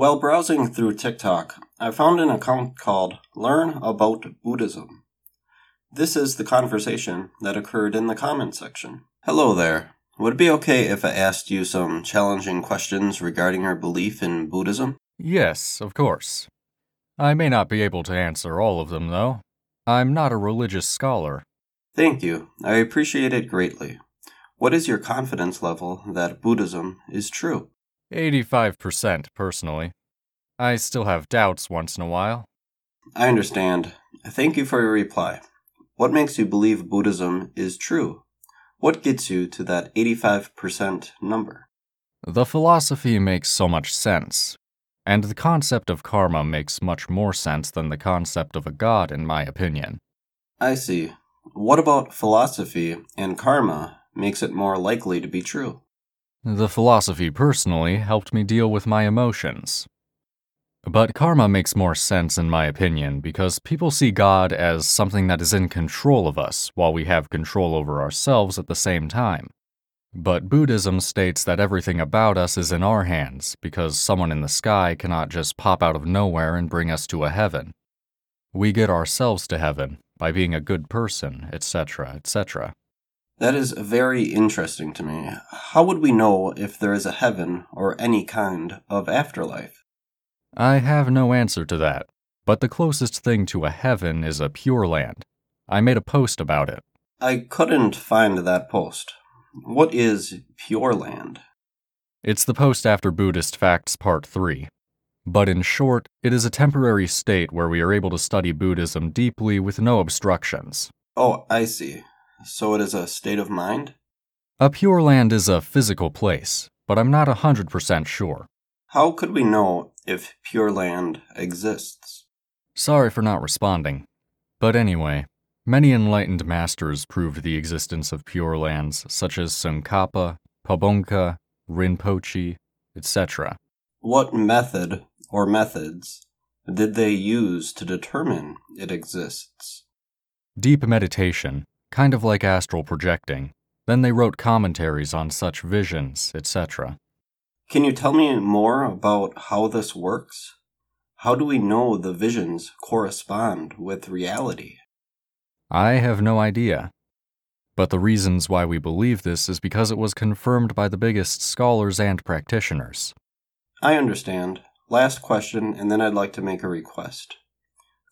While browsing through TikTok, I found an account called Learn About Buddhism. This is the conversation that occurred in the comment section. Hello there. Would it be okay if I asked you some challenging questions regarding your belief in Buddhism? Yes, of course. I may not be able to answer all of them, though. I'm not a religious scholar. Thank you. I appreciate it greatly. What is your confidence level that Buddhism is true? 85% personally. I still have doubts once in a while. I understand. Thank you for your reply. What makes you believe Buddhism is true? What gets you to that 85% number? The philosophy makes so much sense, and the concept of karma makes much more sense than the concept of a god, in my opinion. I see. What about philosophy and karma makes it more likely to be true? The philosophy personally helped me deal with my emotions. But karma makes more sense, in my opinion, because people see God as something that is in control of us while we have control over ourselves at the same time. But Buddhism states that everything about us is in our hands because someone in the sky cannot just pop out of nowhere and bring us to a heaven. We get ourselves to heaven by being a good person, etc., etc. That is very interesting to me. How would we know if there is a heaven or any kind of afterlife? I have no answer to that, but the closest thing to a heaven is a pure land. I made a post about it. I couldn't find that post. What is Pure Land? It's the post after Buddhist Facts Part 3. But in short, it is a temporary state where we are able to study Buddhism deeply with no obstructions. Oh, I see. So it is a state of mind? A Pure Land is a physical place, but I'm not 100% sure. How could we know if Pure Land exists? Sorry for not responding. But anyway, Many enlightened masters proved the existence of pure lands, such as Tsongkhapa, Pabongka, Rinpoche, etc. What method or methods did they use to determine it exists? Deep meditation, kind of like astral projecting. Then they wrote commentaries on such visions, etc. Can you tell me more about how this works? How do we know the visions correspond with reality? I have no idea. But the reasons why we believe this is because it was confirmed by the biggest scholars and practitioners. I understand. Last question, and then I'd like to make a request.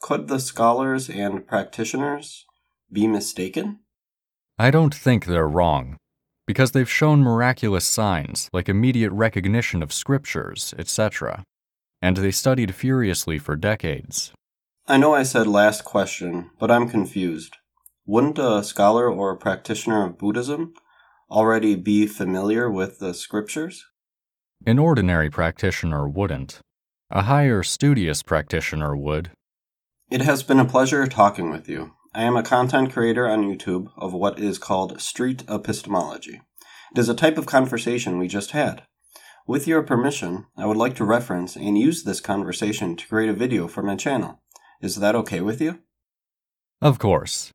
Could the scholars and practitioners be mistaken? I don't think they're wrong, because they've shown miraculous signs like immediate recognition of scriptures, etc. And they studied furiously for decades. I know I said last question, but I'm confused. Wouldn't a scholar or a practitioner of Buddhism already be familiar with the scriptures? An ordinary practitioner wouldn't. A higher, studious practitioner would. It has been a pleasure talking with you. I am a content creator on YouTube of what is called street epistemology. It is a type of conversation we just had. With your permission, I would like to reference and use this conversation to create a video for my channel. Is that okay with you? Of course.